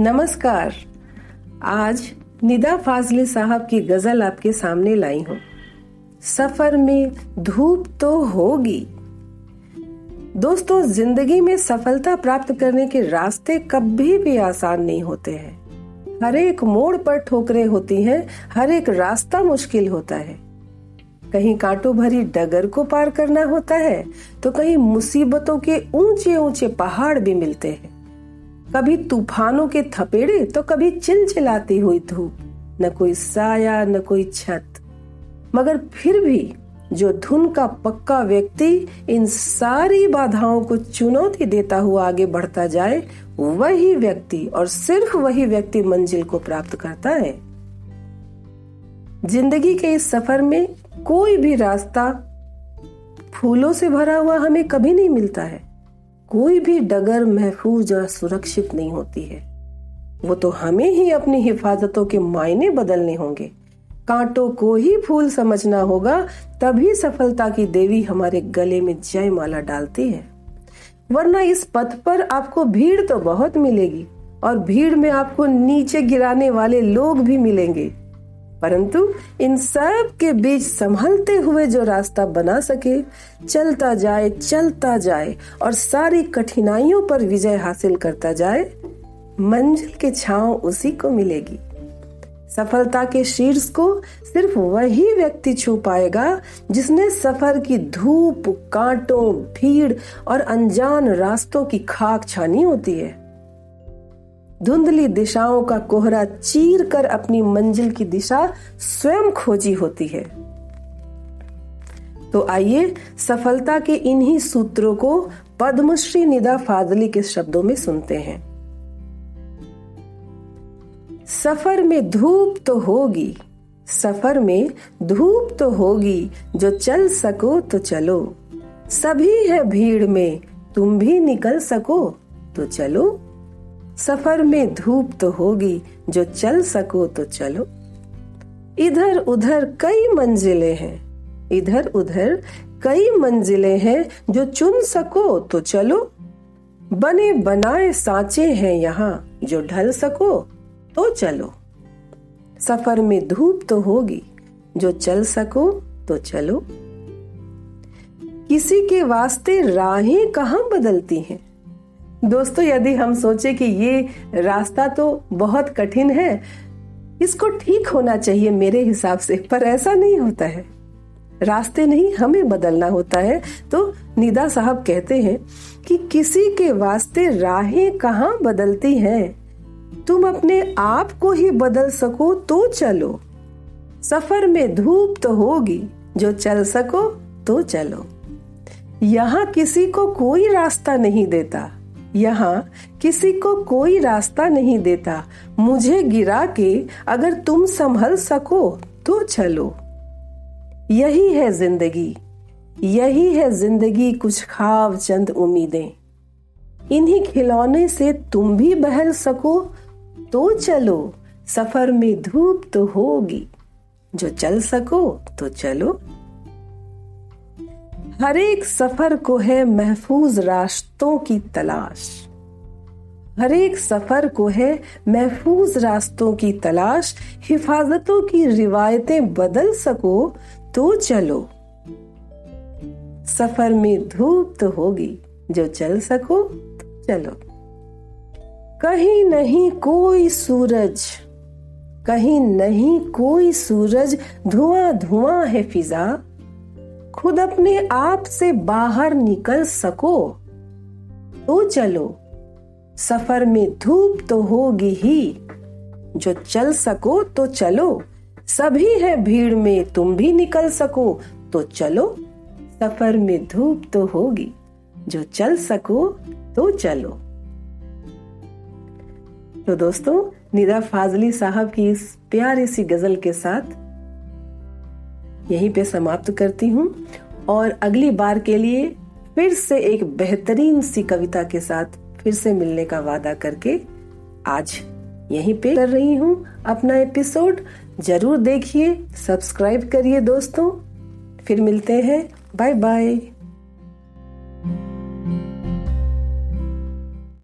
नमस्कार। आज निदा फाजली साहब की गज़ल आपके सामने लाई हूँ। सफ़र में धूप तो होगी। दोस्तों, ज़िंदगी में सफलता प्राप्त करने के रास्ते कभी भी आसान नहीं होते हैं। हर एक मोड़ पर ठोकरें होती हैं, हर एक रास्ता मुश्किल होता है। कहीं कांटों भरी डगर को पार करना होता है तो कहीं मुसीबतों के ऊँचे ऊँचे पहाड़ भी मिलते हैं। कभी तूफानों के थपेड़े तो कभी चिलचिलाती हुई धूप। न कोई साया, न कोई छत। मगर फिर भी जो धुन का पक्का व्यक्ति इन सारी बाधाओं को चुनौती देता हुआ आगे बढ़ता जाए, वही व्यक्ति और सिर्फ़ वही व्यक्ति मंजिल को प्राप्त करता है। ज़िंदगी के इस सफ़र में कोई भी रास्ता फूलों से भरा हुआ हमें कभी नहीं मिलता है। कोई भी डगर महफूज और सुरक्षित नहीं होती है। वो तो हमें ही अपनी हिफाजतों के मायने बदलने होंगे। कांटों को ही फूल समझना होगा, तभी सफलता की देवी हमारे गले में जय माला डालती है। वरना इस पथ पर आपको भीड़ तो बहुत मिलेगी, और भीड़ में आपको नीचे गिराने वाले लोग भी मिलेंगे। परंतु इन सब के बीच संभलते हुए जो रास्ता बना सके, चलता जाए चलता जाए और सारी कठिनाइयों पर विजय हासिल करता जाए, मंजिल के छाव उसी को मिलेगी। सफलता के शीर्ष को सिर्फ़ वही व्यक्ति छू पाएगा जिसने सफ़र की धूप, कांटों, भीड़ और अनजान रास्तों की खाक छानी होती है। धुंधली दिशाओं का कोहरा चीर कर अपनी मंजिल की दिशा स्वयं खोजी होती है। तो आइए सफलता के इन्हीं सूत्रों को पद्मश्री निदा फादली के शब्दों में सुनते हैं। सफ़र में धूप तो होगी, सफ़र में धूप तो होगी, जो चल सको तो चलो। सभी है भीड़ में, तुम भी निकल सको तो चलो। सफ़र में धूप तो होगी, जो चल सको तो चलो। इधर उधर कई मंजिलें हैं, इधर उधर कई मंजिलें हैं, जो चुन सको तो चलो। बने बनाए सांचे हैं यहाँ, जो ढल सको तो चलो। सफ़र में धूप तो होगी, जो चल सको तो चलो। किसी के वास्ते राहें कहाँ बदलती हैं? दोस्तों, यदि हम सोचे कि ये रास्ता तो बहुत कठिन है, इसको ठीक होना चाहिए मेरे हिसाब से, पर ऐसा नहीं होता है। रास्ते नहीं, हमें बदलना होता है। तो निदा साहब कहते हैं कि किसी के वास्ते राहें कहाँ बदलती हैं? तुम अपने आप को ही बदल सको तो चलो। सफ़र में धूप तो होगी, जो चल सको तो चलो। यहाँ किसी को कोई रास्ता नहीं देता। यहाँ किसी को कोई रास्ता नहीं देता। मुझे गिरा के अगर तुम संभल सको तो चलो। यही है ज़िंदगी। यही है ज़िंदगी कुछ खाव चंद उम्मीदें। इन्हीं खिलौने से तुम भी बहल सको तो चलो। सफ़र में धूप तो होगी। जो चल सको तो चलो। हर एक सफ़र को है महफूज रास्तों की तलाश। हर एक सफ़र को है महफूज रास्तों की तलाश। हिफाजतों की रिवायतें बदल सको तो चलो। सफ़र में धूप तो होगी, जो चल सको तो चलो। कहीं नहीं कोई सूरज, कहीं नहीं कोई सूरज, धुआँ धुआँ है फिजा। खुद अपने आप से बाहर निकल सको तो चलो। सफ़र में धूप तो होगी ही। जो चल सको तो चलो। सभी है भीड़ में, तुम भी निकल सको तो चलो। सफ़र में धूप तो होगी। जो चल सको तो चलो। तो दोस्तों, निदा फाजली साहब की इस प्यारी सी गज़ल के साथ यहीं पे समाप्त करती हूँ और अगली बार के लिए फिर से एक बेहतरीन सी कविता के साथ फिर से मिलने का वादा करके आज यहीं पे कर रही हूँ अपना एपिसोड। ज़रूर देखिए, सब्सक्राइब करिए दोस्तों। फिर मिलते हैं। Bye bye